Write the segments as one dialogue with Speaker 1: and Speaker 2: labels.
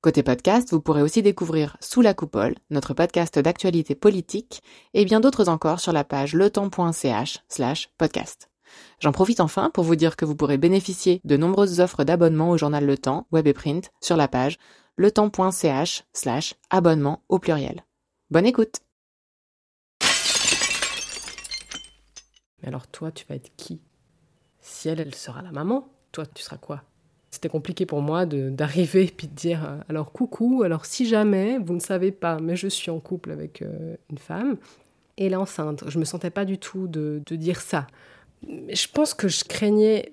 Speaker 1: Côté podcast, vous pourrez aussi découvrir Sous la coupole, notre podcast d'actualité politique, et bien d'autres encore sur la page letemps.ch slash podcast. J'en profite enfin pour vous dire que vous pourrez bénéficier de nombreuses offres d'abonnement au journal Le Temps, web et print, sur la page letemps.ch slash abonnement au pluriel. Bonne écoute
Speaker 2: Mais alors toi, tu vas être qui? Si elle, elle sera la maman, toi, tu seras quoi? C'était compliqué pour moi d'arriver et puis de dire euh, alors coucou, alors si jamais vous ne savez pas, mais je suis en couple avec euh, une femme et elle est enceinte. Je me sentais pas du tout de, de dire ça. Je pense que je craignais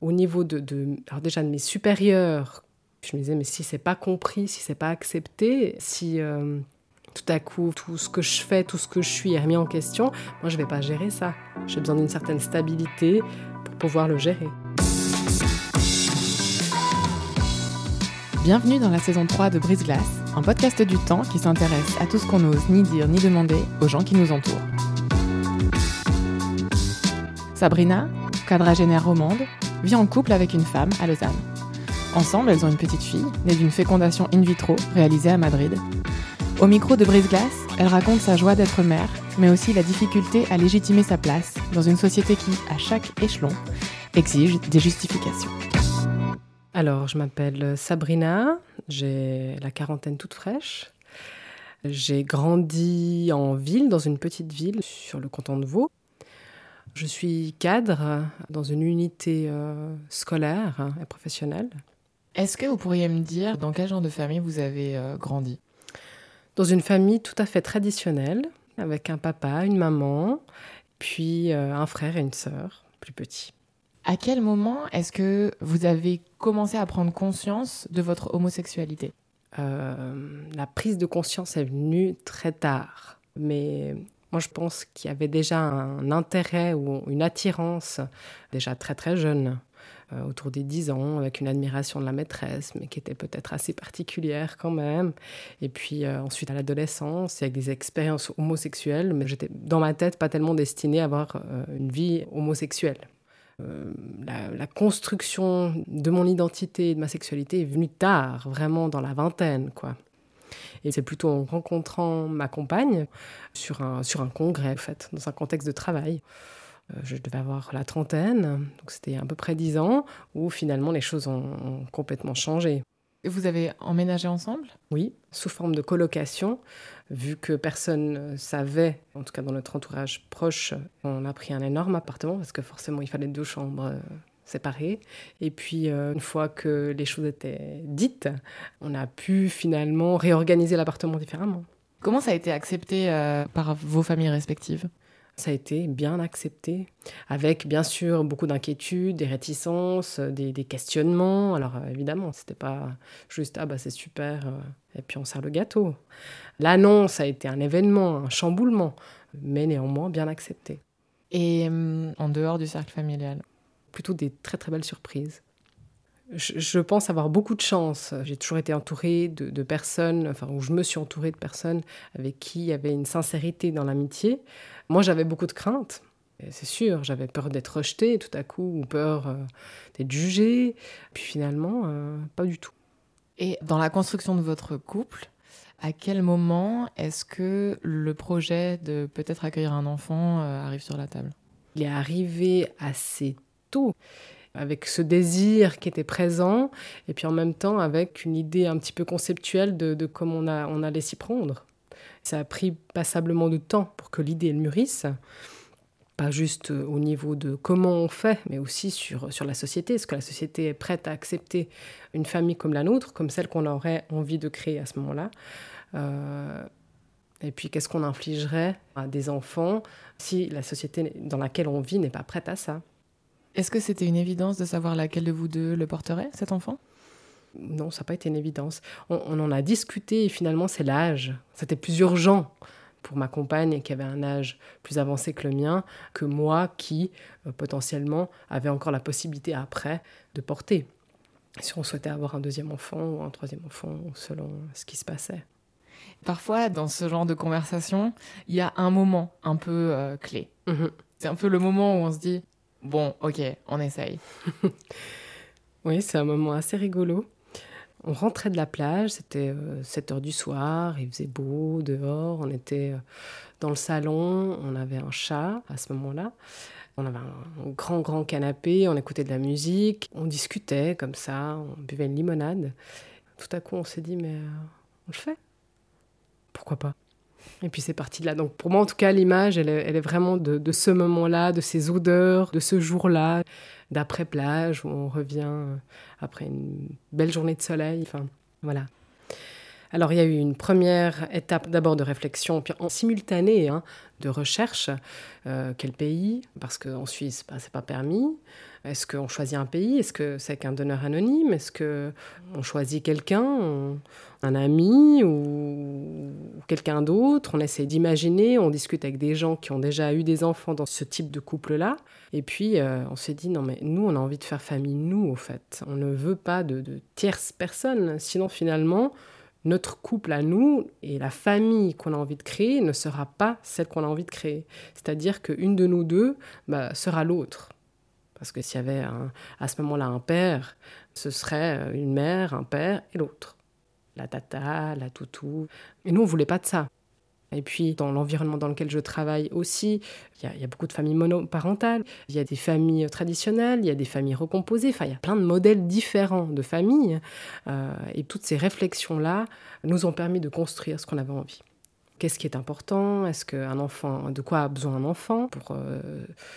Speaker 2: au niveau de, de, alors déjà de mes supérieurs. Je me disais mais si c'est pas compris, si c'est pas accepté, si euh, tout à coup tout ce que je fais, tout ce que je suis est remis en question, moi je vais pas gérer ça. J'ai besoin d'une certaine stabilité pour pouvoir le gérer.
Speaker 1: Bienvenue dans la saison 3 de Brise Glace, un podcast du temps qui s'intéresse à tout ce qu'on n'ose ni dire ni demander aux gens qui nous entourent. Sabrina, quadragénaire romande, vit en couple avec une femme à Lausanne. Ensemble, elles ont une petite fille, née d'une fécondation in vitro réalisée à Madrid. Au micro de Brise Glace, elle raconte sa joie d'être mère, mais aussi la difficulté à légitimer sa place dans une société qui, à chaque échelon, exige des justifications.
Speaker 2: Alors, je m'appelle Sabrina, j'ai la quarantaine toute fraîche. J'ai grandi en ville, dans une petite ville sur le canton de Vaud. Je suis cadre dans une unité euh, scolaire et professionnelle.
Speaker 1: Est-ce que vous pourriez me dire dans quel genre de famille vous avez euh, grandi?
Speaker 2: Dans une famille tout à fait traditionnelle, avec un papa, une maman, puis euh, un frère et une sœur plus petits.
Speaker 1: À quel moment est-ce que vous avez commencé à prendre conscience de votre homosexualité?
Speaker 2: Euh, La prise de conscience est venue très tard. Mais moi, je pense qu'il y avait déjà un intérêt ou une attirance déjà très très jeune, euh, autour des 10 ans, avec une admiration de la maîtresse, mais qui était peut-être assez particulière quand même. Et puis euh, ensuite à l'adolescence, avec des expériences homosexuelles, mais j'étais dans ma tête pas tellement destinée à avoir une vie homosexuelle. Euh, la, construction de mon identité et de ma sexualité est venue tard, vraiment dans la vingtaine, quoi. Et c'est plutôt en rencontrant ma compagne sur un, sur un congrès, en fait, dans un contexte de travail. Euh, je devais avoir la trentaine, donc c'était à peu près dix ans, où finalement les choses ont complètement changé.
Speaker 1: Et vous avez emménagé ensemble?
Speaker 2: Oui, sous forme de colocation. Vu que personne ne savait, en tout cas dans notre entourage proche, on a pris un énorme appartement parce que forcément il fallait deux chambres euh, séparées. Et puis euh, une fois que les choses étaient dites, on a pu finalement réorganiser l'appartement différemment.
Speaker 1: Comment ça a été accepté euh, par vos familles respectives?
Speaker 2: Ça a été bien accepté, avec bien sûr beaucoup d'inquiétudes, des réticences, des, questionnements. Alors euh, évidemment, c'était pas juste ah bah c'est super euh, et puis on sert le gâteau. L'annonce a été un événement, un chamboulement, mais néanmoins bien accepté.
Speaker 1: Et en dehors du cercle familial?
Speaker 2: Plutôt des très très belles surprises. Je, pense avoir beaucoup de chance. J'ai toujours été entourée de, de, personnes, enfin, où je me suis entourée de personnes avec qui il y avait une sincérité dans l'amitié. Moi, j'avais beaucoup de craintes. C'est sûr, j'avais peur d'être rejetée tout à coup, ou peur euh, d'être jugée. Puis finalement, euh, pas du tout.
Speaker 1: Et dans la construction de votre couple, à quel moment est-ce que le projet de peut-être accueillir un enfant euh, arrive sur la table?
Speaker 2: Il est arrivé assez tôt, avec ce désir qui était présent, et puis en même temps avec une idée un petit peu conceptuelle de, comment on, allait s'y prendre. Ça a pris passablement de temps pour que l'idée mûrisse, pas juste au niveau de comment on fait, mais aussi sur, sur la société. Est-ce que la société est prête à accepter une famille comme la nôtre, comme celle qu'on aurait envie de créer à ce moment-là? Euh, Et puis, qu'est-ce qu'on infligerait à des enfants si la société dans laquelle on vit n'est pas prête à ça?
Speaker 1: Est-ce que c'était une évidence de savoir laquelle de vous deux le porterait, cet enfant?
Speaker 2: Non, ça n'a pas été une évidence. On, en a discuté et finalement, c'est l'âge. C'était plus urgent pour ma compagne qui avait un âge plus avancé que le mien, que moi qui euh, potentiellement avait encore la possibilité après de porter. Si on souhaitait avoir un deuxième enfant ou un troisième enfant, selon ce qui se passait.
Speaker 3: Parfois, dans ce genre de conversation, il y a un moment un peu euh, clé.
Speaker 2: Mhm.
Speaker 3: C'est un peu le moment où on se dit bon, ok, on essaye.
Speaker 2: oui, c'est un moment assez rigolo. On rentrait de la plage, c'était 7 euh, heures du soir, il faisait beau dehors, on était euh, dans le salon, on avait un chat à ce moment-là. On avait un grand, grand canapé, on écoutait de la musique, on discutait comme ça, on buvait une limonade. Tout à coup, on s'est dit, mais on le fait? Pourquoi pas? Et puis c'est parti de là. Donc pour moi, en tout cas, l'image, elle, est vraiment de, ce moment-là, de ces odeurs, de ce jour-là, d'après-plage, où on revient euh, après une belle journée de soleil. Enfin, voilà. Alors il y a eu une première étape d'abord de réflexion, puis en simultané hein, de recherche. Euh, quel pays Parce qu'en Suisse, bah, c'est pas permis. Est-ce qu'on choisit un pays? Est-ce que c'est qu'un donneur anonyme? Est-ce qu'on choisit quelqu'un, un ami ou quelqu'un d'autre? On essaie d'imaginer, on discute avec des gens qui ont déjà eu des enfants dans ce type de couple-là. Et puis euh, on s'est dit, non mais nous, on a envie de faire famille, nous, au fait. On ne veut pas de, de tierces personnes. Sinon, finalement, notre couple à nous et la famille qu'on a envie de créer ne sera pas celle qu'on a envie de créer. C'est-à-dire qu'une de nous deux bah, sera l'autre. Parce que s'il y avait à ce moment-là un père, ce serait euh, une mère, un père et l'autre. La tata, la toutou. Et nous, on voulait pas de ça. Et puis, dans l'environnement dans lequel je travaille aussi, il y, a beaucoup de familles monoparentales, il y a des familles traditionnelles, il y a des familles recomposées, enfin, il y a plein de modèles différents de familles. Euh, et toutes ces réflexions-là nous ont permis de construire ce qu'on avait envie. Qu'est-ce qui est important? Est-ce qu'un enfant, de quoi a besoin un enfant pour euh,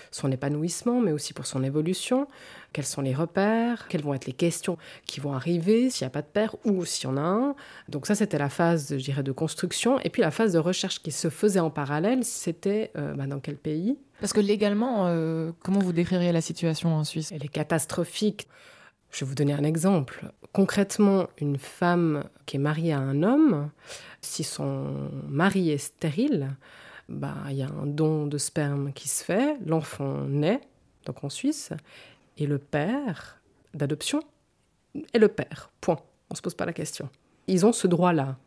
Speaker 2: son épanouissement, mais aussi pour son évolution? Quels sont les repères? Quelles vont être les questions qui vont arriver s'il n'y a pas de père ou s'il y en a un? Donc ça, c'était la phase, je dirais, de construction. Et puis la phase de recherche qui se faisait en parallèle, c'était euh, bah, dans quel pays?
Speaker 3: Parce que légalement, euh, comment vous décririez la situation en Suisse?
Speaker 2: Elle est catastrophique. Je vais vous donner un exemple. Concrètement, une femme qui est mariée à un homme, si son mari est stérile, bah, il y a un don de sperme qui se fait, l'enfant naît, donc en Suisse, et le père d'adoption est le père. Point. On ne se pose pas la question. Ils ont ce droit-là.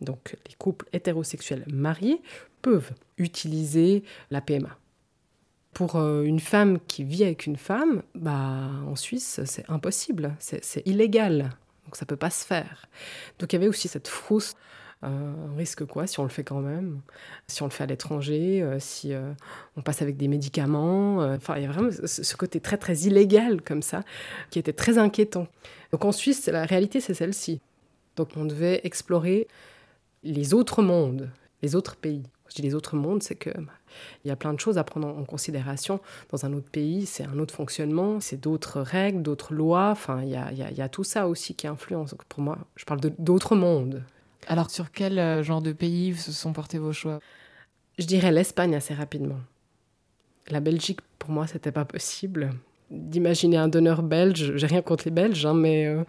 Speaker 2: Donc les couples hétérosexuels mariés peuvent utiliser la PMA. Pour euh, une femme qui vit avec une femme, bah, en Suisse, c'est impossible, c'est illégal. Donc ça peut pas se faire. Donc il y avait aussi cette frousse euh, un risque quoi si on le fait quand même? Si on le fait à l'étranger, euh, si euh, on passe avec des médicaments. Enfin, il y a vraiment ce côté très très illégal comme ça qui était très inquiétant. Donc en Suisse, la réalité c'est celle-ci. Donc on devait explorer les autres mondes, les autres pays. Je dis les autres mondes, c'est que bah, il y a plein de choses à prendre en considération. Dans un autre pays, c'est un autre fonctionnement, c'est d'autres règles, d'autres lois. Enfin, il y a, y a, tout ça aussi qui influence. Pour moi, je parle d'autres mondes.
Speaker 3: Alors sur quel euh, genre de pays se sont portés vos choix?
Speaker 2: Je dirais l'Espagne assez rapidement. La Belgique, pour moi, c'était pas possible. D'imaginer un donneur belge, j'ai rien contre les Belges, hein, mais euh,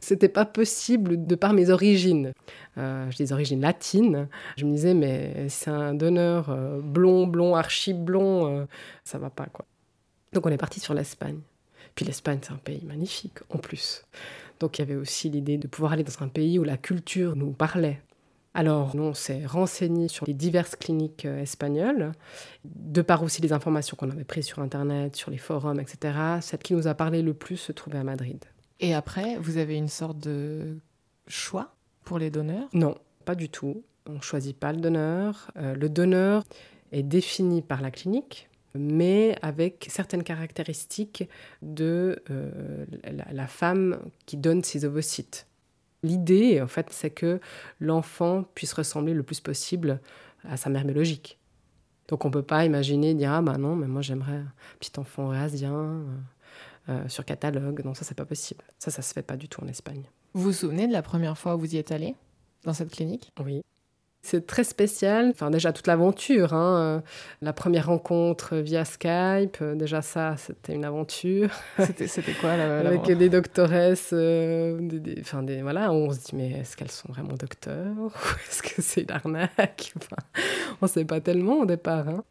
Speaker 2: c'était pas possible de par mes origines. Euh, j'ai des origines latines. Je me disais, mais c'est un donneur euh, blond, blond, archi blond, ça va pas quoi. Donc on est parti sur l'Espagne. Puis l'Espagne, c'est un pays magnifique en plus. Donc il y avait aussi l'idée de pouvoir aller dans un pays où la culture nous parlait. Alors, nous, on s'est renseigné sur les diverses cliniques euh, espagnoles, de par aussi les informations qu'on avait prises sur Internet, sur les forums, etc. Celle qui nous a parlé le plus se trouvait à Madrid.
Speaker 3: Et après, vous avez une sorte de choix pour les donneurs?
Speaker 2: Non, pas du tout. On ne choisit pas le donneur. Euh, le donneur est défini par la clinique mais avec certaines caractéristiques de euh, la, femme qui donne ses ovocytes. L'idée, en fait, c'est que l'enfant puisse ressembler le plus possible à sa mère biologique. Donc on ne peut pas imaginer dire ah bah non mais moi j'aimerais un petit enfant eurasien euh, euh, sur catalogue non ça c'est pas possible ça ça se fait pas du tout en Espagne.
Speaker 3: Vous vous souvenez de la première fois où vous y êtes allé dans cette clinique?
Speaker 2: Oui. C'est très spécial. Enfin, déjà, toute l'aventure. Hein. La première rencontre via Skype, euh, déjà, ça, c'était une aventure.
Speaker 3: C'était quoi la,
Speaker 2: Avec des doctoresses. Euh, des, enfin, des, voilà, on se dit, mais est-ce qu'elles sont vraiment docteurs Ou est-ce que c'est une arnaque? Enfin, On ne sait pas tellement au départ. Hein.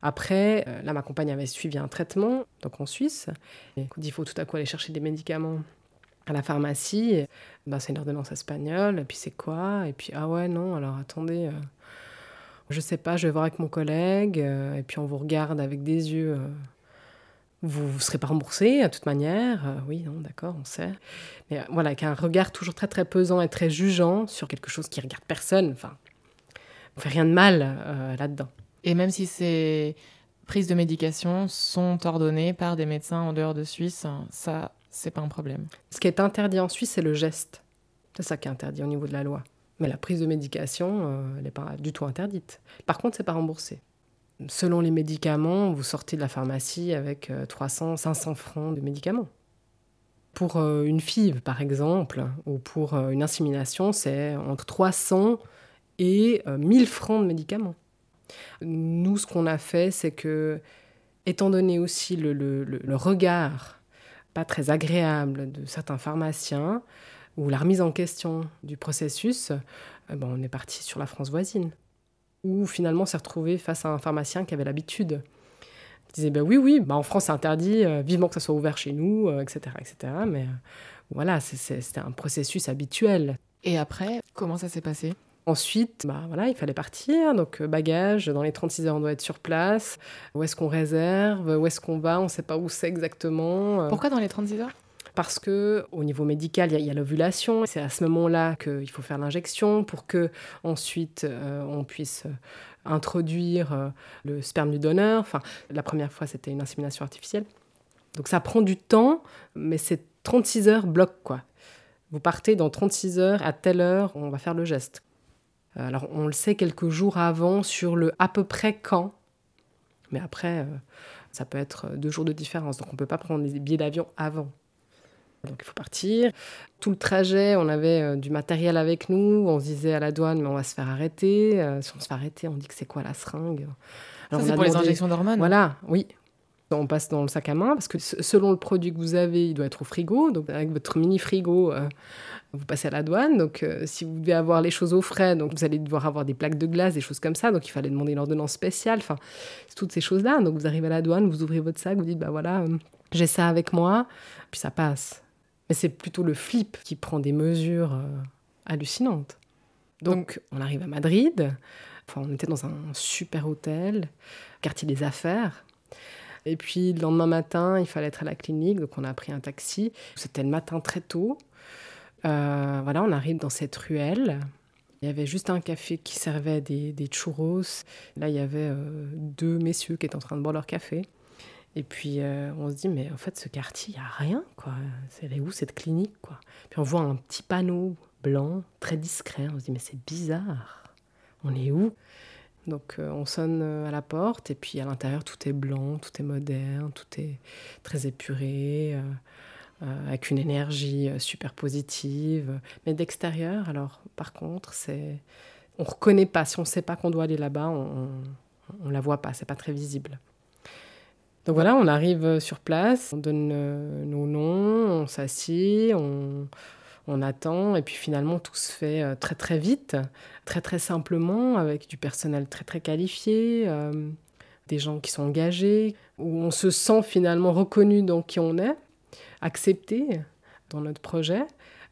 Speaker 2: Après, euh, là, ma compagne avait suivi un traitement, donc en Suisse. Et il faut tout à coup aller chercher des médicaments à la pharmacie. Ben, c'est une ordonnance espagnole, et puis c'est quoi? Et puis, ah ouais, non, alors attendez, euh, je sais pas, je vais voir avec mon collègue, euh, et puis on vous regarde avec des yeux. vous ne serez pas remboursé, de toute manière. oui, non, d'accord, on sait. Mais voilà, avec un regard toujours très, très pesant et très jugeant sur quelque chose qui regarde personne. Enfin, on fait rien de mal là-dedans.
Speaker 3: Et même si ces prises de médication sont ordonnées par des médecins en dehors de Suisse, ça, c'est pas un problème.
Speaker 2: Ce qui est interdit en Suisse, c'est le geste. C'est ça qui est interdit au niveau de la loi. Mais la prise de médication, euh, elle n'est pas du tout interdite. Par contre, c'est pas remboursé. Selon les médicaments, vous sortez de la pharmacie avec 300, euh, 500 francs de médicaments. Pour euh, une FIV, par exemple, ou pour une insémination, c'est entre 300 et 1000 francs de médicaments. Nous, ce qu'on a fait, c'est que, étant donné aussi le, regard pas très agréable de certains pharmaciens, ou la remise en question du processus, eh ben, on est parti sur la France voisine. Où finalement on s'est retrouvé face à un pharmacien qui avait l'habitude. Il disait ben oui, oui, ben en France c'est interdit, euh, vivement que ça soit ouvert chez nous, etc., euh, etc. Mais euh, voilà, c'était un processus habituel.
Speaker 3: Et après, comment ça s'est passé?
Speaker 2: Ensuite, bah voilà, il fallait partir. Donc, euh, bagage, dans les 36 heures, on doit être sur place. Où est-ce qu'on réserve? Où est-ce qu'on va? On ne sait pas où c'est exactement.
Speaker 3: Euh. Pourquoi dans les 36 heures?
Speaker 2: Parce que au niveau médical, il y a, l'ovulation. C'est à ce moment-là qu'il faut faire l'injection pour que ensuite euh, on puisse introduire le sperme du donneur. Enfin, la première fois, c'était une insémination artificielle. Donc ça prend du temps, mais c'est 36 heures bloc quoi. Vous partez dans 36 heures, à telle heure, on va faire le geste. Euh, alors on le sait quelques jours avant sur le à peu près quand, mais après, euh, ça peut être deux jours de différence, donc on ne peut pas prendre des billets d'avion avant. Donc il faut partir. Tout le trajet, on avait euh, du matériel avec nous. On se disait à la douane, mais on va se faire arrêter. si on se fait arrêter, on dit que c'est quoi la seringue?
Speaker 3: Ça, c'est pour les injections d'hormones
Speaker 2: Voilà, oui. On passe dans le sac à main parce que selon le produit que vous avez, il doit être au frigo. Donc avec votre mini frigo, vous passez à la douane, donc euh, si vous devez avoir les choses au frais, donc vous allez devoir avoir des plaques de glace, des choses comme ça, donc il fallait demander une ordonnance spéciale, enfin, toutes ces choses-là. Donc vous arrivez à la douane, vous ouvrez votre sac, vous dites, bah voilà, euh, j'ai ça avec moi, puis ça passe. Mais c'est plutôt le flip qui prend des mesures euh, hallucinantes. Donc on arrive à Madrid, enfin, on était dans un super hôtel, quartier des affaires. Et puis le lendemain matin, il fallait être à la clinique, donc on a pris un taxi. C'était le matin très tôt. Euh, voilà, on arrive dans cette ruelle. Il y avait juste un café qui servait des, churros. Là, il y avait euh, deux messieurs qui étaient en train de boire leur café. Et puis, euh, on se dit, mais en fait, ce quartier, il n'y a rien, quoi. C'est où cette clinique, quoi? Puis on voit un petit panneau blanc, très discret. On se dit, mais c'est bizarre. On est où? Donc on sonne à la porte et puis à l'intérieur tout est blanc, tout est moderne, tout est très épuré. Euh, avec une énergie euh, super positive. Mais d'extérieur, alors par contre, c'est on reconnaît pas. Si on ne sait pas qu'on doit aller là-bas, on, ne la voit pas. C'est pas très visible. Donc voilà, on arrive sur place, on donne euh, nos noms, on s'assied, on, on, attend, et puis finalement tout se fait très très vite, très très simplement, avec du personnel très très qualifié, des gens qui sont engagés, où on se sent finalement reconnu dans qui on est accepter dans notre projet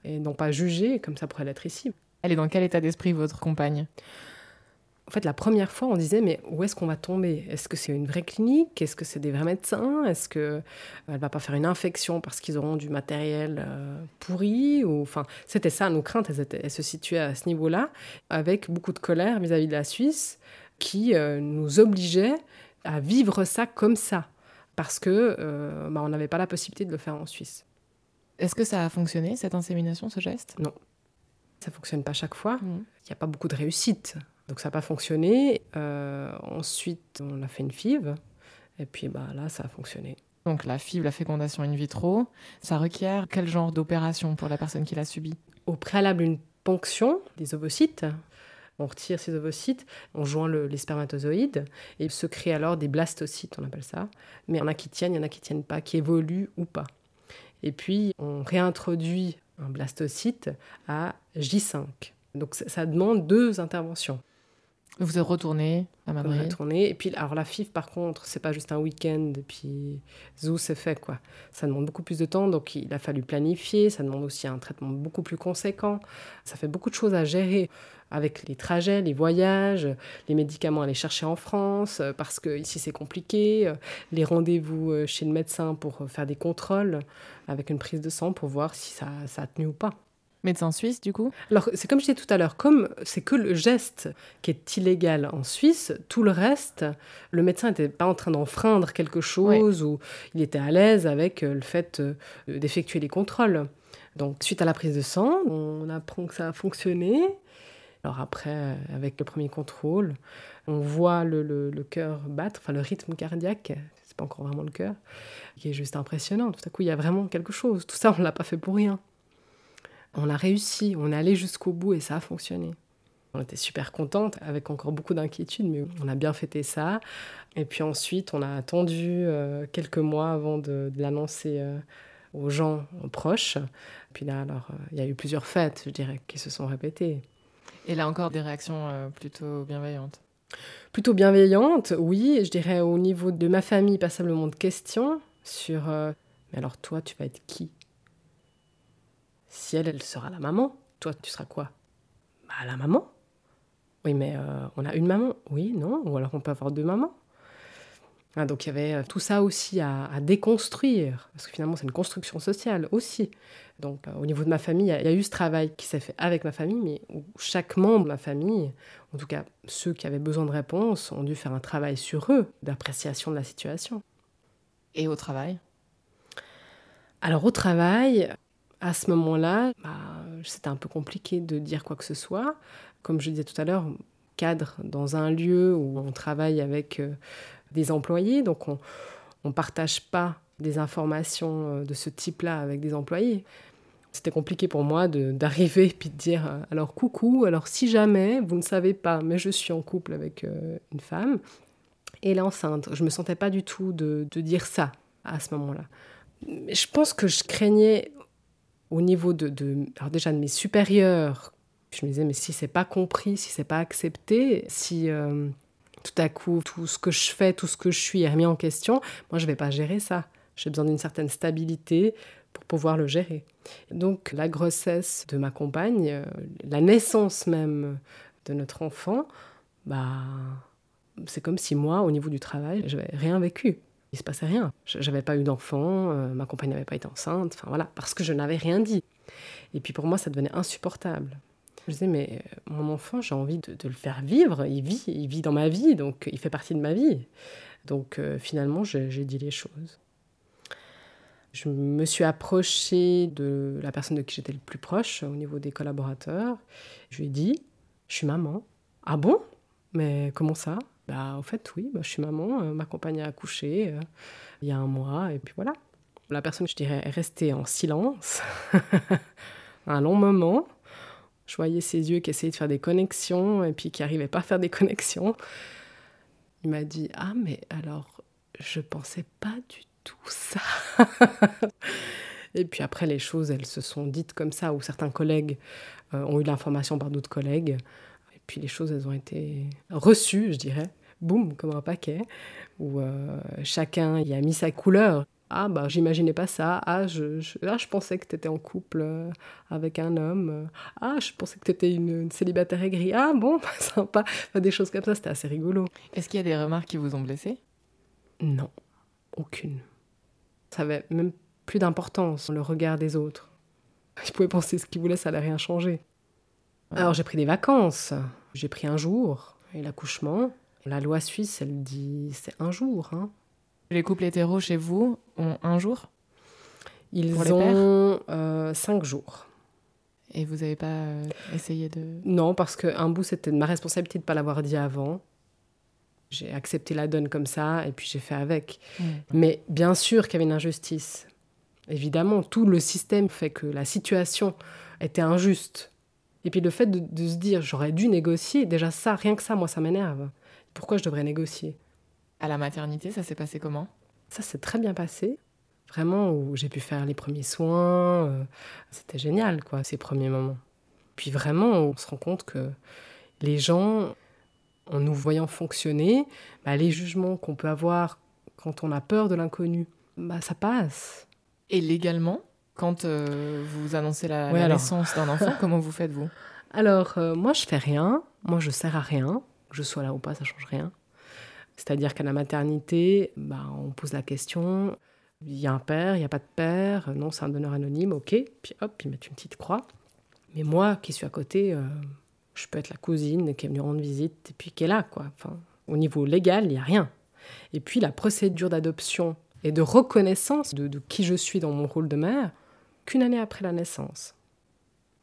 Speaker 2: et non pas juger comme ça pourrait l'être ici.
Speaker 3: Elle est dans quel état d'esprit votre compagne?
Speaker 2: En fait, la première fois, on disait, mais où est-ce qu'on va tomber? Est-ce que c'est une vraie clinique? Est-ce que c'est des vrais médecins? Est-ce qu'elle euh, ne va pas faire une infection parce qu'ils auront du matériel euh, pourri? Ou, enfin, C'était ça, nos craintes, elles, se situaient à ce niveau-là, avec beaucoup de colère vis-à-vis de la Suisse, qui euh, nous obligeait à vivre ça comme ça parce que euh, bah, on n'avait pas la possibilité de le faire en Suisse.
Speaker 3: Est-ce que ça a fonctionné, cette insémination, ce geste?
Speaker 2: Non. Ça fonctionne pas chaque fois. Mmh. Il n'y a pas beaucoup de réussite. Donc ça n'a pas fonctionné. Euh, ensuite, on a fait une FIV. Et puis bah, là, ça a fonctionné.
Speaker 3: Donc la FIV, la fécondation in vitro, ça requiert quel genre d'opération pour la personne qui l'a subie
Speaker 2: Au préalable, une ponction des ovocytes On retire ces ovocytes, on joint les spermatozoïdes et il se crée alors des blastocytes, on appelle ça. Mais il y en a qui tiennent, il y en a qui tiennent pas, qui évoluent ou pas. Et puis on réintroduit un blastocyte à J5. Donc ça demande deux interventions.
Speaker 3: Vous êtes retourné à Madrid.
Speaker 2: Retourné. Et puis, alors la FIF, par contre, c'est pas juste un week-end et puis zou, c'est fait, quoi. Ça demande beaucoup plus de temps, donc il a fallu planifier. Ça demande aussi un traitement beaucoup plus conséquent. Ça fait beaucoup de choses à gérer avec les trajets, les voyages, les médicaments à aller chercher en France, euh, parce que ici c'est compliqué, euh, les rendez-vous euh, chez le médecin pour faire des contrôles avec une prise de sang pour voir si ça, ça a tenu ou pas.
Speaker 3: Médecin suisse, du coup?
Speaker 2: Alors, c'est comme je disais tout à l'heure, comme c'est que le geste qui est illégal en Suisse, tout le reste, le médecin n'était pas en train d'enfreindre quelque chose ou il était à l'aise avec le fait d'effectuer les contrôles. Donc, suite à la prise de sang, on apprend que ça a fonctionné. Alors après, avec le premier contrôle, on voit le, le, cœur battre, enfin le rythme cardiaque, c'est pas encore vraiment le cœur, qui est juste impressionnant. Tout à coup, il y a vraiment quelque chose. Tout ça, on ne l'a pas fait pour rien. On a réussi, on est allé jusqu'au bout et ça a fonctionné. On était super contente, avec encore beaucoup d'inquiétude, mais on a bien fêté ça. Et puis ensuite, on a attendu euh, quelques mois avant de, l'annoncer euh, aux gens proches. Puis là, alors, euh, il y a eu plusieurs fêtes, je dirais, qui se sont répétées.
Speaker 3: Et là encore, des réactions plutôt bienveillantes
Speaker 2: Plutôt bienveillantes, oui. Je dirais au niveau de ma famille, passablement de questions sur Mais alors toi, tu vas être qui? Si elle, elle sera la maman, toi, tu seras quoi? Bah, la maman. Oui, mais euh, on a une maman. Oui, non Ou alors on peut avoir deux mamans. Ah, donc il y avait tout ça aussi à, déconstruire, parce que finalement c'est une construction sociale aussi. Donc, euh, au niveau de ma famille, il y, a eu ce travail qui s'est fait avec ma famille, mais où chaque membre de ma famille, en tout cas ceux qui avaient besoin de réponses, ont dû faire un travail sur eux, d'appréciation de la situation.
Speaker 3: Et au travail?
Speaker 2: Alors, au travail, à ce moment-là, bah, c'était un peu compliqué de dire quoi que ce soit. Comme je disais tout à l'heure, cadre dans un lieu où on travaille avec euh, des employés, donc on ne partage pas des informations euh, de ce type-là avec des employés. C'était compliqué pour moi d'arriver et de dire euh, alors coucou, alors si jamais vous ne savez pas, mais je suis en couple avec une femme et elle est enceinte. Je me sentais pas du tout de, de dire ça à ce moment-là. Je pense que je craignais au niveau de, de alors déjà de mes supérieurs. Je me disais mais si c'est pas compris, si c'est pas accepté, si euh, tout à coup tout ce que je fais, tout ce que je suis est remis en question, moi je vais pas gérer ça. J'ai besoin d'une certaine stabilité pour pouvoir le gérer. Donc la grossesse de ma compagne, euh, la naissance même de notre enfant, bah, c'est comme si moi, au niveau du travail, je n'avais rien vécu. Il se passait rien. Je n'avais pas eu d'enfant, euh, ma compagne n'avait pas été enceinte, enfin voilà, parce que je n'avais rien dit. Et puis pour moi, ça devenait insupportable. Je disais, mais euh, mon enfant, j'ai envie de, le faire vivre. Il vit, il vit dans ma vie, donc il fait partie de ma vie. Donc finalement, j'ai dit les choses. Je me suis approchée de la personne de qui j'étais le plus proche au niveau des collaborateurs. Je lui ai dit, je suis maman. Ah bon? Mais comment ça? Bah en fait oui, bah, je suis maman. Euh, ma compagne a accouché euh, il y a un mois et puis voilà. La personne, je dirais, est restée en silence un long moment. Je voyais ses yeux qui essayaient de faire des connexions et puis qui n'arrivaient pas à faire des connexions. Il m'a dit Ah, mais alors, je pensais pas du tout ça. et puis après, les choses, elles se sont dites comme ça, où certains collègues euh, ont eu l'information par d'autres collègues. Et puis les choses, elles ont été reçues, je dirais, boum, comme un paquet, où euh, chacun y a mis sa couleur. Ah bah j'imaginais pas ça. Ah je, je, ah, je pensais que tu étais en couple euh, avec un homme. Ah je pensais que tu étais une, célibataire aigrie. Ah bon, sympa. des choses comme ça, c'était assez rigolo.
Speaker 3: Est-ce qu'il y a des remarques qui vous ont blessé?
Speaker 2: Non, aucune. Ça avait même plus d'importance, le regard des autres. Ils pouvaient penser ce qu'ils voulaient, ça n'allait rien changer. Alors j'ai pris des vacances, j'ai pris un jour, et l'accouchement, la loi suisse, elle dit c'est un jour. Hein.
Speaker 3: Les couples hétéros chez vous ont un jour
Speaker 2: Ils ont euh, cinq jours.
Speaker 3: Et vous n'avez pas euh, essayé de...
Speaker 2: Non, parce qu'un bout, c'était de ma responsabilité de ne pas l'avoir dit avant. J'ai accepté la donne comme ça et puis j'ai fait avec. Mais bien sûr qu'il y avait une injustice. Évidemment, tout le système fait que la situation était injuste. Et puis le fait de, de se dire j'aurais dû négocier, déjà ça, rien que ça, moi, ça m'énerve. Pourquoi je devrais négocier
Speaker 3: À la maternité, ça s'est passé comment?
Speaker 2: Ça s'est très bien passé. Vraiment, où j'ai pu faire les premiers soins. euh, C'était génial, quoi, ces premiers moments. Puis vraiment, on se rend compte que les gens, en nous voyant fonctionner, bah, les jugements qu'on peut avoir quand on a peur de l'inconnu, bah, ça passe.
Speaker 3: Et légalement, quand euh, vous annoncez la,
Speaker 2: Ouais,
Speaker 3: la
Speaker 2: alors.
Speaker 3: naissance d'un enfant, comment vous faites, vous
Speaker 2: Alors, euh, moi, je fais rien. Moi, je sers à rien. Que je sois là ou pas, ça change rien. C'est-à-dire qu'à la maternité, bah, on pose la question il y a un père, il n'y a pas de père, non, c'est un donneur anonyme, ok. Puis hop, ils mettent une petite croix. Mais moi, qui suis à côté, euh, je peux être la cousine qui est venue rendre visite et puis qui est là, quoi. Enfin, au niveau légal, il n'y a rien. Et puis la procédure d'adoption et de reconnaissance de, de qui je suis dans mon rôle de mère, qu'une année après la naissance.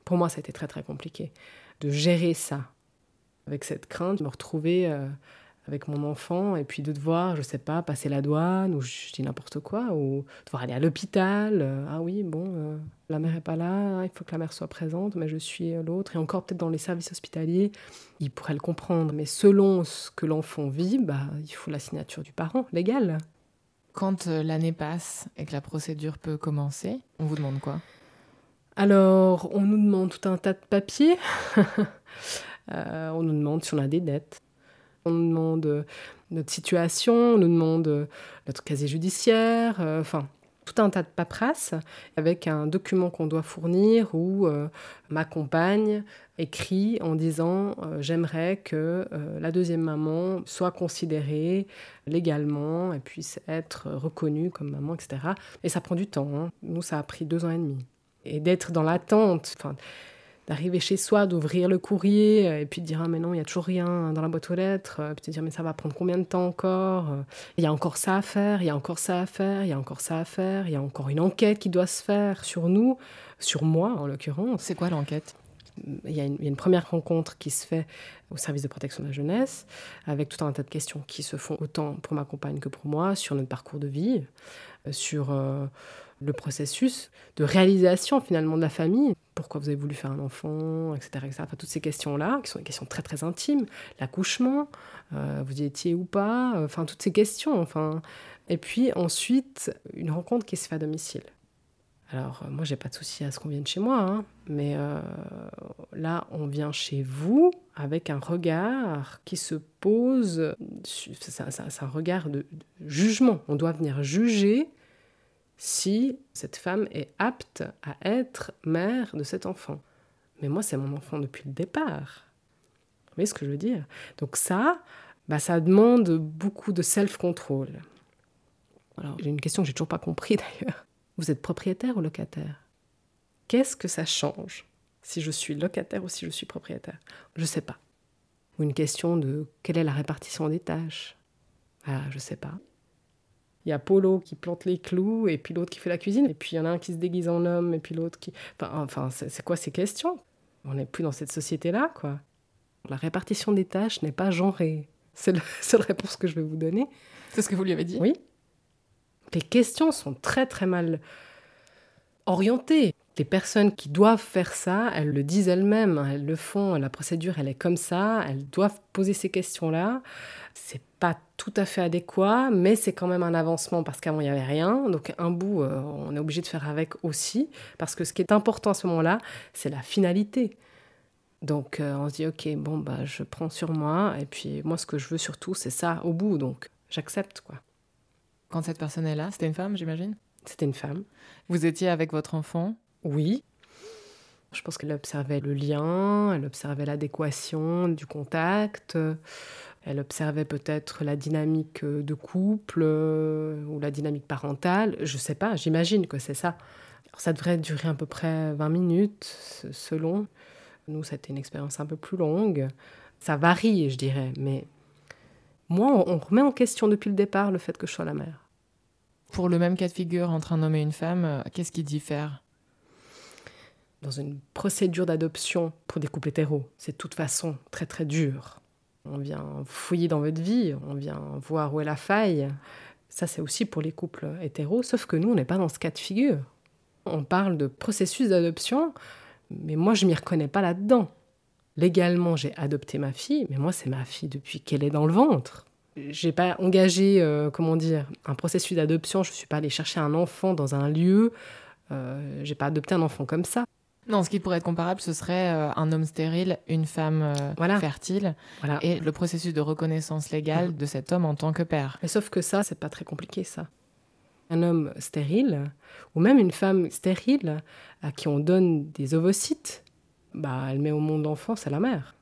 Speaker 2: Pour moi, ça a été très très compliqué de gérer ça, avec cette crainte de me retrouver euh, avec mon enfant et puis de devoir, je sais pas, passer la douane ou je dis n'importe quoi, ou devoir aller à l'hôpital. euh, ah oui, bon, euh, la mère est pas là, il faut que la mère soit présente, mais je suis l'autre. Et encore peut-être dans les services hospitaliers, ils pourraient le comprendre. Mais selon ce que l'enfant vit, bah, il faut la signature du parent, légale.
Speaker 3: Quand l'année passe et que la procédure peut commencer, on vous demande quoi?
Speaker 2: Alors, on nous demande tout un tas de papiers. Euh, on nous demande si on a des dettes. On nous demande euh, notre situation, on nous demande euh, notre casier judiciaire, enfin, tout un tas de paperasses avec un document qu'on doit fournir où ma compagne écrit en disant j'aimerais que la deuxième maman soit considérée légalement et puisse être reconnue comme maman, etc. Et ça prend du temps. hein. Nous, ça a pris deux ans et demi et d'être dans l'attente, enfin, d'arriver chez soi, d'ouvrir le courrier, euh, et puis de dire ah mais non, il y a toujours rien dans la boîte aux lettres, euh, puis de dire mais ça va prendre combien de temps encore Euh, Il y a encore ça à faire, il y a encore ça à faire, il y a encore ça à faire, il y a encore une enquête qui doit se faire sur nous, sur moi en l'occurrence.
Speaker 3: C'est quoi l'enquête?
Speaker 2: Il y, a une, il y a une première rencontre qui se fait au service de protection de la jeunesse, avec tout un tas de questions qui se font autant pour ma compagne que pour moi, sur notre parcours de vie, sur euh, le processus de réalisation finalement de la famille. Pourquoi vous avez voulu faire un enfant, etc. etc. Toutes ces questions-là, qui sont des questions très très intimes. L'accouchement, euh, vous y étiez ou pas, euh, enfin toutes ces questions. Enfin. Et puis ensuite, une rencontre qui se fait à domicile. Alors, euh, moi, j'ai pas de souci à ce qu'on vienne chez moi, hein, mais là, on vient chez vous avec un regard qui se pose, c'est un, regard de jugement. On doit venir juger si cette femme est apte à être mère de cet enfant. Mais moi, c'est mon enfant depuis le départ. Vous voyez ce que je veux dire? Donc ça, bah, ça demande beaucoup de self-control. Alors, j'ai une question que j'ai toujours pas compris d'ailleurs. Vous êtes propriétaire ou locataire? Qu'est-ce que ça change si je suis locataire ou si je suis propriétaire? Je ne sais pas. Ou une question de quelle est la répartition des tâches? Ah, je sais pas. Il y a Polo qui plante les clous et puis l'autre qui fait la cuisine et puis il y en a un qui se déguise en homme et puis l'autre qui... Enfin, enfin c'est c'est quoi ces questions? On n'est plus dans cette société-là, quoi. La répartition des tâches n'est pas genrée. C'est la seule réponse que je vais vous donner.
Speaker 3: C'est ce que vous lui avez dit?
Speaker 2: Oui. Les questions sont très très mal orientées. Les personnes qui doivent faire ça, elles le disent elles-mêmes, hein, elles le font, la procédure elle est comme ça, elles doivent poser ces questions-là. C'est pas tout à fait adéquat, mais c'est quand même un avancement parce qu'avant il n'y avait rien. Donc un bout, euh, on est obligé de faire avec aussi, parce que ce qui est important à ce moment-là, c'est la finalité. Donc euh, on se dit ok, bon bah je prends sur moi, et puis moi ce que je veux surtout c'est ça au bout, donc j'accepte quoi.
Speaker 3: Quand cette personne est là, c'était une femme, j'imagine?
Speaker 2: C'était une femme.
Speaker 3: Vous étiez avec votre enfant?
Speaker 2: Oui. Je pense qu'elle observait le lien, elle observait l'adéquation du contact, elle observait peut-être la dynamique de couple euh, ou la dynamique parentale. Je sais pas, j'imagine que c'est ça. Ça devrait durer à peu près 20 minutes, se- selon. Nous, c'était une expérience un peu plus longue. Ça varie, je dirais, mais moi, on on remet en question depuis le départ le fait que je sois la mère.
Speaker 3: Pour le même cas de figure entre un homme et une femme, euh, qu'est-ce qui diffère?
Speaker 2: Dans une procédure d'adoption pour des couples hétéros, c'est de toute façon très très dur. On vient fouiller dans votre vie, on vient voir où est la faille. Ça, c'est aussi pour les couples hétéros, sauf que nous, on n'est pas dans ce cas de figure. On parle de processus d'adoption, Mais moi, je m'y reconnais pas là-dedans. Légalement, j'ai adopté ma fille, mais moi, c'est ma fille depuis qu'elle est dans le ventre. J'ai pas engagé, euh, comment dire, un processus d'adoption. Je suis pas allée chercher un enfant dans un lieu. Euh, j'ai pas adopté un enfant comme ça.
Speaker 3: Non, ce qui pourrait être comparable, ce serait euh, un homme stérile, une femme euh, fertile, et le processus de reconnaissance légale mm. de cet homme en tant que père.
Speaker 2: Mais sauf que ça, c'est pas très compliqué, ça. Un homme stérile, ou même une femme stérile, à qui on donne des ovocytes, bah, elle met au monde l'enfant, c'est la mère.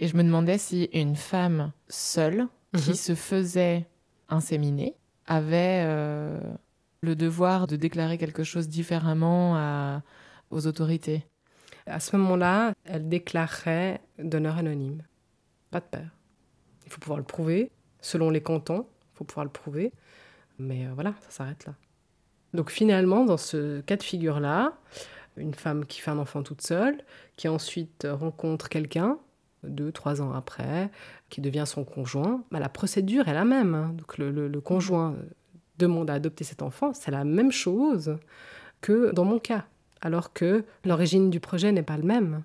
Speaker 3: Et je me demandais si une femme seule, qui mhm. se faisait inséminer, avait euh, le devoir de déclarer quelque chose différemment à aux autorités
Speaker 2: À ce moment-là, elle déclarerait donneur anonyme. Pas de père. Il faut pouvoir le prouver. Selon les cantons, il faut pouvoir le prouver. Mais euh, voilà, ça s'arrête là. Donc finalement, dans ce cas de figure-là, une femme qui fait un enfant toute seule, qui ensuite rencontre quelqu'un, deux, trois ans après, qui devient son conjoint, bah, la procédure est la même. Hein. Donc le, le conjoint demande à adopter cet enfant, c'est la même chose que dans mon cas alors que l'origine du projet n'est pas le même.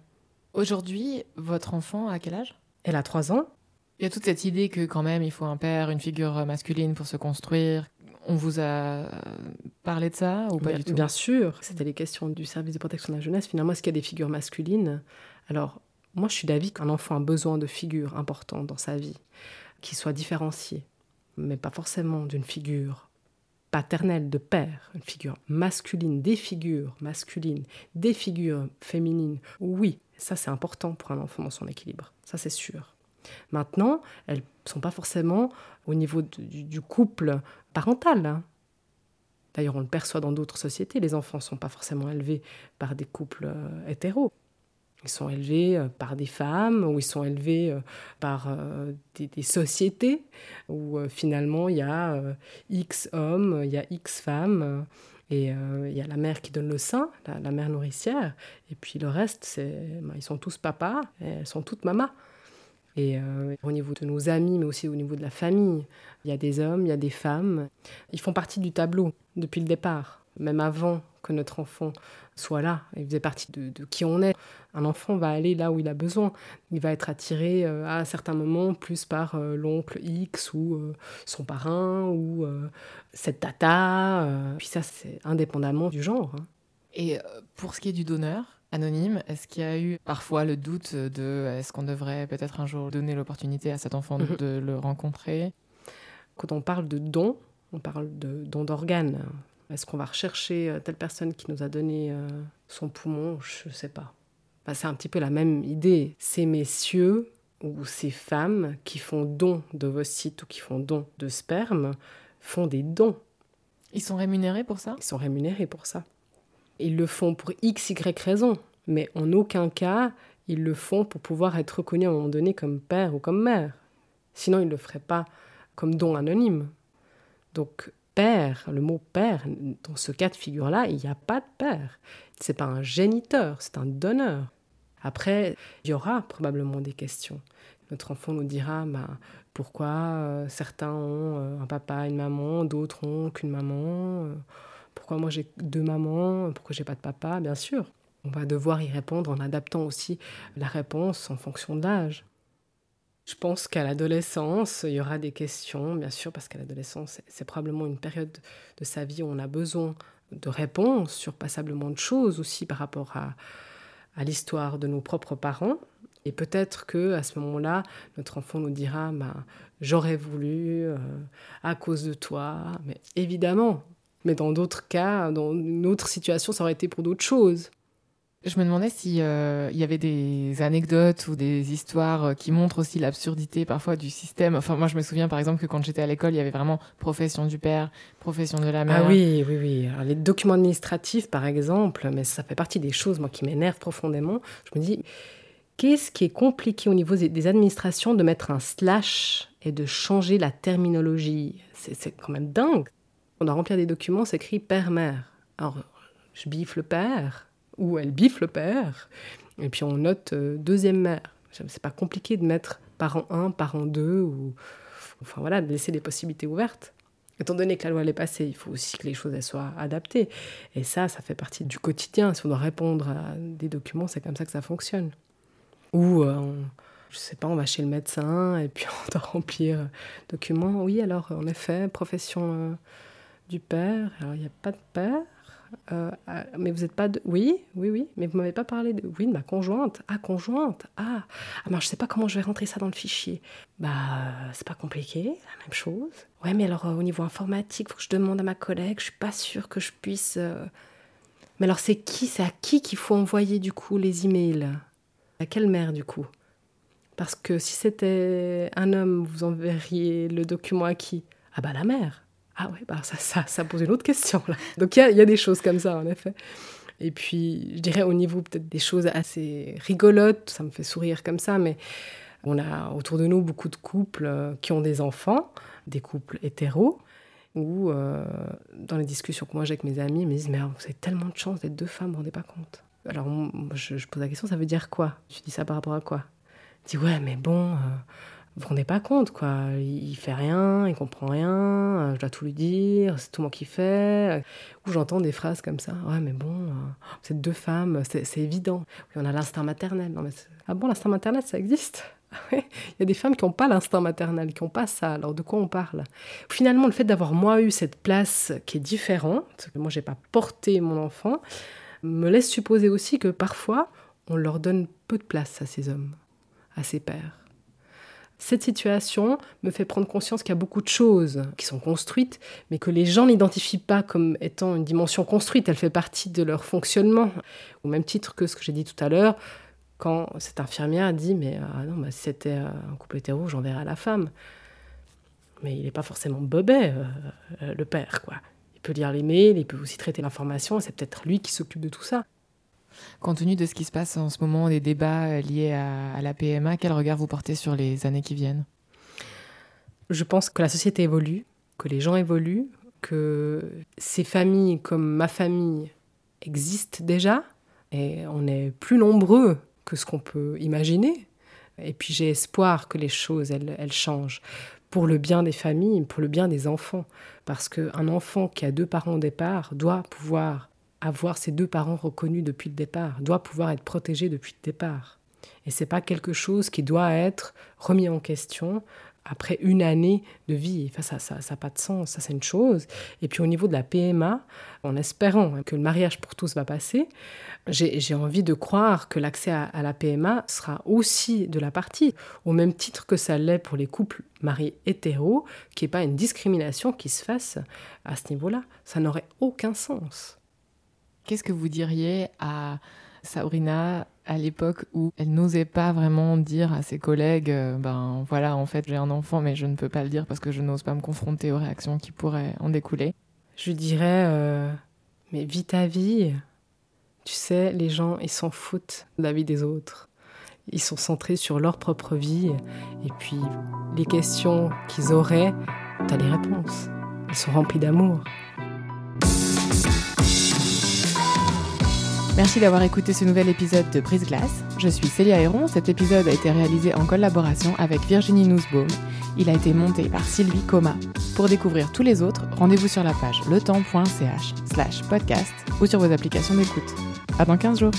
Speaker 3: Aujourd'hui, votre enfant a quel âge?
Speaker 2: Elle a trois ans.
Speaker 3: Il y a toute cette idée que quand même il faut un père, une figure masculine pour se construire. On vous a parlé de ça ou pas
Speaker 2: bien,
Speaker 3: du tout?
Speaker 2: Bien sûr, c'était les questions du service de protection de la jeunesse. Finalement, est-ce qu'il y a des figures masculines? Alors, moi, je suis d'avis qu'un enfant a besoin de figures importantes dans sa vie, qui soient différenciées, mais pas forcément d'une figure paternelle de père, une figure masculine, des figures masculines, des figures féminines, oui, ça c'est important pour un enfant dans son équilibre, ça c'est sûr. Maintenant, elles ne sont pas forcément au niveau du, couple parental. Hein. D'ailleurs, on le perçoit dans d'autres sociétés, les enfants ne sont pas forcément élevés par des couples euh, hétéros. Ils sont élevés euh, par des femmes ou ils sont élevés euh, par euh, des, sociétés où finalement il y a X hommes, il y a X femmes et il y a la mère qui donne le sein, la, mère nourricière, et puis le reste, c'est, ben, ils sont tous papas, et elles sont toutes mamas. Et au niveau de nos amis, mais aussi au niveau de la famille, il y a des hommes, il y a des femmes. Ils font partie du tableau depuis le départ, même avant que notre enfant soit là. Il faisait partie de, qui on est. Un enfant va aller là où il a besoin. Il va être attiré euh, à certains moments plus par euh, l'oncle X ou euh, son parrain ou cette tata. Puis ça, c'est indépendamment du genre. Hein.
Speaker 3: Et pour ce qui est du donneur, anonyme, est-ce qu'il y a eu parfois le doute de est-ce qu'on devrait peut-être un jour donner l'opportunité à cet enfant mhm. de le rencontrer?
Speaker 2: Quand on parle de don, on parle de don d'organes. Est-ce qu'on va rechercher euh, telle personne qui nous a donné euh, son poumon? Je ne sais pas. c'est un petit peu la même idée. Ces messieurs ou ces femmes qui font don d'ovocytes ou qui font don de sperme font des dons.
Speaker 3: Ils sont rémunérés pour ça?
Speaker 2: Ils sont rémunérés pour ça. Ils le font pour x, y raison, mais en aucun cas, ils le font pour pouvoir être reconnus à un moment donné comme père ou comme mère. Sinon, ils ne le feraient pas comme don anonyme. Donc, père, le mot père, dans ce cas de figure-là, il n'y a pas de père. C'est pas un géniteur, c'est un donneur. Après, il y aura probablement des questions. Notre enfant nous dira bah, pourquoi euh, certains ont euh, un papa une maman, d'autres ont qu'une maman. Euh, pourquoi moi j'ai deux mamans, pourquoi j'ai pas de papa, bien sûr. On va devoir y répondre en adaptant aussi la réponse en fonction de l'âge. Je pense qu'à l'adolescence, il y aura des questions, bien sûr, parce qu'à l'adolescence, c'est probablement une période de sa vie où on a besoin de réponses sur passablement de choses aussi par rapport à, l'histoire de nos propres parents. Et peut-être que à ce moment-là, notre enfant nous dira bah, J'aurais voulu euh, à cause de toi. Mais évidemment, mais dans d'autres cas, dans une autre situation, ça aurait été pour d'autres choses.
Speaker 3: Je me demandais s'il euh, y avait des anecdotes ou des histoires euh, qui montrent aussi l'absurdité parfois du système. Enfin, moi, je me souviens par exemple que quand j'étais à l'école, il y avait vraiment profession du père, profession de la mère.
Speaker 2: Ah oui, oui, oui. les documents administratifs, par exemple, mais ça fait partie des choses, moi, qui m'énervent profondément. Je me dis, qu'est-ce qui est compliqué au niveau des administrations de mettre un slash et de changer la terminologie? C'est quand même dingue. On doit remplir des documents, c'est écrit père-mère. Alors, je biffe le père où elle biffe le père, et puis on note euh, deuxième mère. C'est pas compliqué de mettre parent 1, parent 2, ou enfin voilà, de laisser des possibilités ouvertes. Étant donné que la loi est passée, il faut aussi que les choses soient adaptées. Et ça, ça fait partie du quotidien. Si on doit répondre à des documents, c'est comme ça que ça fonctionne. Ou, euh, on, je sais pas, on va chez le médecin et puis on doit remplir documents. Oui, alors en effet, profession euh, du père. Alors il n'y a pas de père. Euh, mais vous n'êtes pas de... Oui, oui, oui, mais vous m'avez pas parlé de... Oui, de ma conjointe. Ah, conjointe. Ah, ah mais je sais pas comment je vais rentrer ça dans le fichier. Bah, c'est pas compliqué, la même chose. Ouais, mais alors au niveau informatique, faut que je demande à ma collègue. Je suis pas sûre que je puisse... Mais alors c'est qui C'est à qui qu'il faut envoyer du coup les emails? À quelle mère du coup? Parce que si c'était un homme, vous enverriez le document à qui? Ah bah la mère. Ah ouais, bah ça, ça, ça pose une autre question là. Donc il y, y a, des choses comme ça en effet. Et puis je dirais au niveau peut-être des choses assez rigolotes, ça me fait sourire comme ça, mais on a autour de nous beaucoup de couples qui ont des enfants, des couples hétéros où, euh, dans les discussions que moi j'ai avec mes amis, ils me disent Mais vous avez tellement de chance d'être deux femmes, vous vous rendez pas compte? Alors, je, pose la question Ça veut dire quoi? Je dis ça par rapport à quoi? Je dis Ouais, mais bon, euh, vous rendez pas compte, quoi. Il, fait rien, il comprend rien, euh, je dois tout lui dire, c'est tout moi qui fais. Ou j'entends des phrases comme ça Ouais, mais bon, euh, vous êtes deux femmes, c'est évident. Oui, on a l'instinct maternel. Non, mais ah bon, l'instinct maternel, ça existe? Il y a des femmes qui n'ont pas l'instinct maternel, qui n'ont pas ça. Alors de quoi on parle? Finalement, le fait d'avoir moi eu cette place qui est différente, moi j'ai pas porté mon enfant, me laisse supposer aussi que parfois on leur donne peu de place à ces hommes, à ces pères. Cette situation me fait prendre conscience qu'il y a beaucoup de choses qui sont construites, mais que les gens n'identifient pas comme étant une dimension construite. Elle fait partie de leur fonctionnement. Au même titre que ce que j'ai dit tout à l'heure, quand cette infirmière dit Mais ah non, si c'était un couple hétéro, j'enverrais à la femme. Mais il n'est pas forcément bobet, euh, le père, quoi. Il peut lire les mails, il peut aussi traiter l'information, c'est peut-être lui qui s'occupe de tout ça.
Speaker 3: Compte tenu de ce qui se passe en ce moment, des débats liés à, à la PMA, quel regard vous portez sur les années qui viennent?
Speaker 2: Je pense que la société évolue, que les gens évoluent, que ces familles comme ma famille existent déjà, et on est plus nombreux que ce qu'on peut imaginer. Et puis j'ai espoir que les choses, elles, elles, changent pour le bien des familles, pour le bien des enfants. Parce qu'un enfant qui a deux parents au départ doit pouvoir avoir ses deux parents reconnus depuis le départ, doit pouvoir être protégé depuis le départ. Et c'est pas quelque chose qui doit être remis en question après une année de vie. Enfin, ça n'a ça, ça pas de sens, ça c'est une chose. Et puis au niveau de la PMA, en espérant que le mariage pour tous va passer, j'ai envie de croire que l'accès à, à, la PMA sera aussi de la partie, au même titre que ça l'est pour les couples mariés hétéros, qu'il n'y ait pas une discrimination qui se fasse à ce niveau-là. Ça n'aurait aucun sens.
Speaker 3: Qu'est-ce que vous diriez à Sabrina à l'époque où elle n'osait pas vraiment dire à ses collègues euh, ben voilà en fait j'ai un enfant mais je ne peux pas le dire parce que je n'ose pas me confronter aux réactions qui pourraient en découler?
Speaker 2: Je dirais euh, mais vis ta vie. Tu sais les gens ils s'en foutent de la vie des autres. Ils sont centrés sur leur propre vie. Et puis les questions qu'ils auraient tu as les réponses. Ils sont remplis d'amour
Speaker 1: Merci d'avoir écouté ce nouvel épisode de Brise Glace. Je suis Célia Héron. Cet épisode a été réalisé en collaboration avec Virginie Nussbaum. Il a été monté par Sylvie Coma. Pour découvrir tous les autres, rendez-vous sur la page letemps.ch slash podcast ou sur vos applications d'écoute. À dans 15 jours